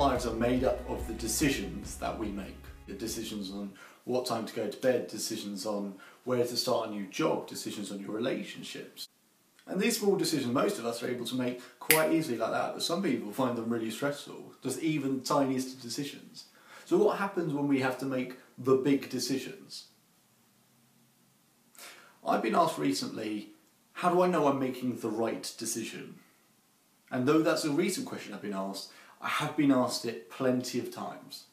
are made up of the decisions that we make. The decisions on what time to go to bed, decisions on where to start a new job, decisions on your relationships. And these small decisions, most of us are able to make quite easily like that, but some people find them really stressful, just even the tiniest decisions. So, what happens when we have to make the big decisions? I've been asked recently, how do I know I'm making the right decision? And though that's a recent question I've been asked, I have been asked it plenty of times.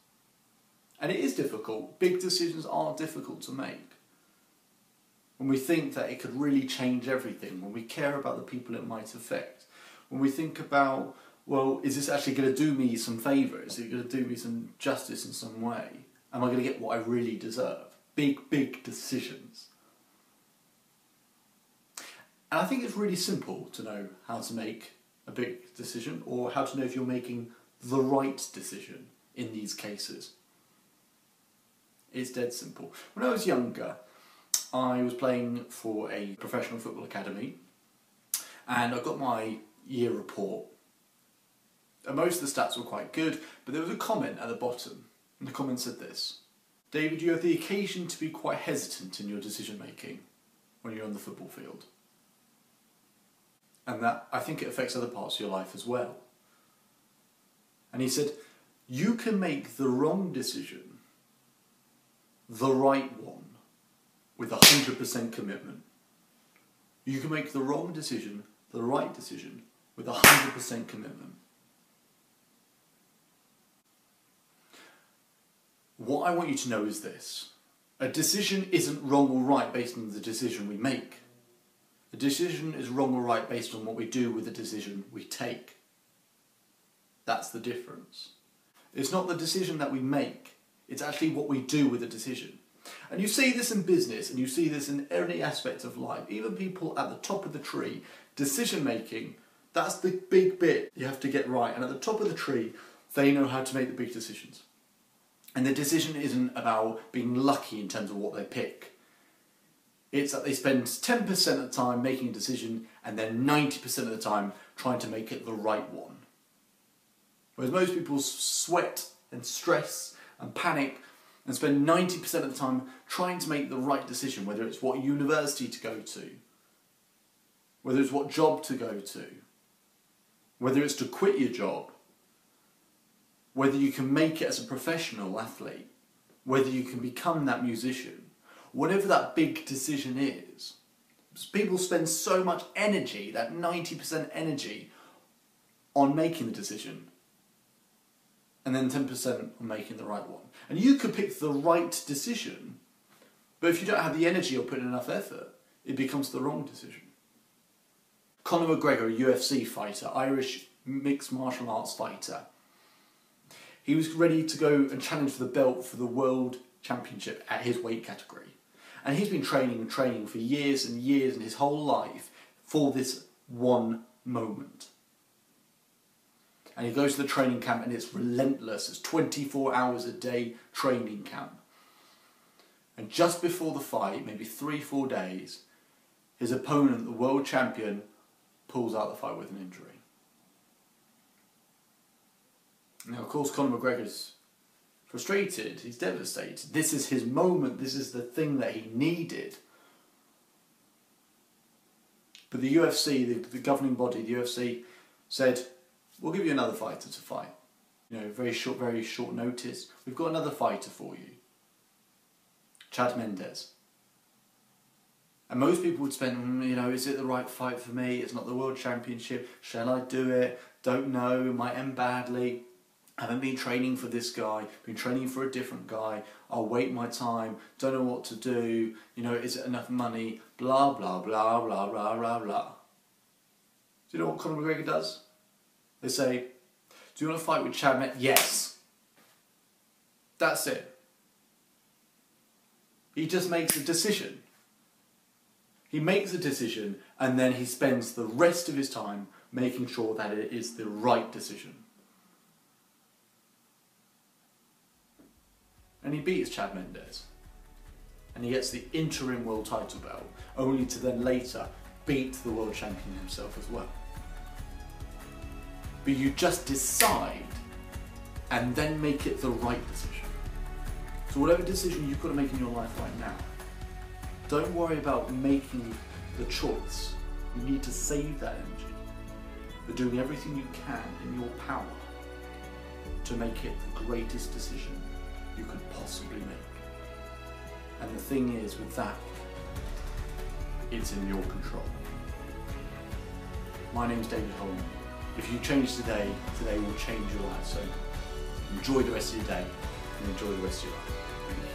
And it is difficult. Big decisions are difficult to make. When we think that it could really change everything, when we care about the people it might affect, when we think about, well, is this actually going to do me some favour? Is it going to do me some justice in some way? Am I going to get what I really deserve? Big, big decisions. And I think it's really simple to know how to make a big decision or how to know if you're making the right decision in these cases. It's dead simple. When I was younger, I was playing for a professional football academy and I got my year report. And most of the stats were quite good, but there was a comment at the bottom, and the comment said this David, you have the occasion to be quite hesitant in your decision making when you're on the football field and that I think it affects other parts of your life as well. And he said, You can make the wrong decision the right one with 100% commitment. You can make the wrong decision the right decision with 100% commitment. What I want you to know is this a decision isn't wrong or right based on the decision we make. A decision is wrong or right based on what we do with the decision we take. That's the difference. It's not the decision that we make, it's actually what we do with the decision. And you see this in business and you see this in any aspect of life. Even people at the top of the tree, decision making, that's the big bit you have to get right. And at the top of the tree, they know how to make the big decisions. And the decision isn't about being lucky in terms of what they pick. It's that they spend 10% of the time making a decision and then 90% of the time trying to make it the right one. Whereas most people sweat and stress and panic and spend 90% of the time trying to make the right decision, whether it's what university to go to, whether it's what job to go to, whether it's to quit your job, whether you can make it as a professional athlete, whether you can become that musician whatever that big decision is, people spend so much energy, that 90% energy, on making the decision, and then 10% on making the right one. And you could pick the right decision, but if you don't have the energy or put in enough effort, it becomes the wrong decision. Conor McGregor, UFC fighter, Irish mixed martial arts fighter, he was ready to go and challenge for the belt for the world championship at his weight category. And he's been training and training for years and years and his whole life for this one moment. And he goes to the training camp and it's relentless. It's 24 hours a day training camp. And just before the fight, maybe three, four days, his opponent, the world champion, pulls out the fight with an injury. Now, of course, Conor McGregor's frustrated, he's devastated. This is his moment, this is the thing that he needed. But the UFC, the, the governing body, the UFC, said, We'll give you another fighter to fight. You know, very short, very short notice. We've got another fighter for you. Chad Mendes. And most people would spend, mm, you know, is it the right fight for me? It's not the world championship. Shall I do it? Don't know. Might end badly. I haven't been training for this guy, been training for a different guy, I'll wait my time, don't know what to do, you know, is it enough money, blah, blah, blah, blah, blah, blah, blah. Do you know what Conor McGregor does? They say, do you want to fight with Chad Met? Yes. That's it. He just makes a decision. He makes a decision and then he spends the rest of his time making sure that it is the right decision. And he beats Chad Mendes. And he gets the interim world title belt, only to then later beat the world champion himself as well. But you just decide and then make it the right decision. So, whatever decision you've got to make in your life right now, don't worry about making the choice. You need to save that energy for doing everything you can in your power to make it the greatest decision you could possibly make. And the thing is, with that, it's in your control. My name's David Holman. If you change today, today will change your life. So enjoy the rest of your day and enjoy the rest of your life.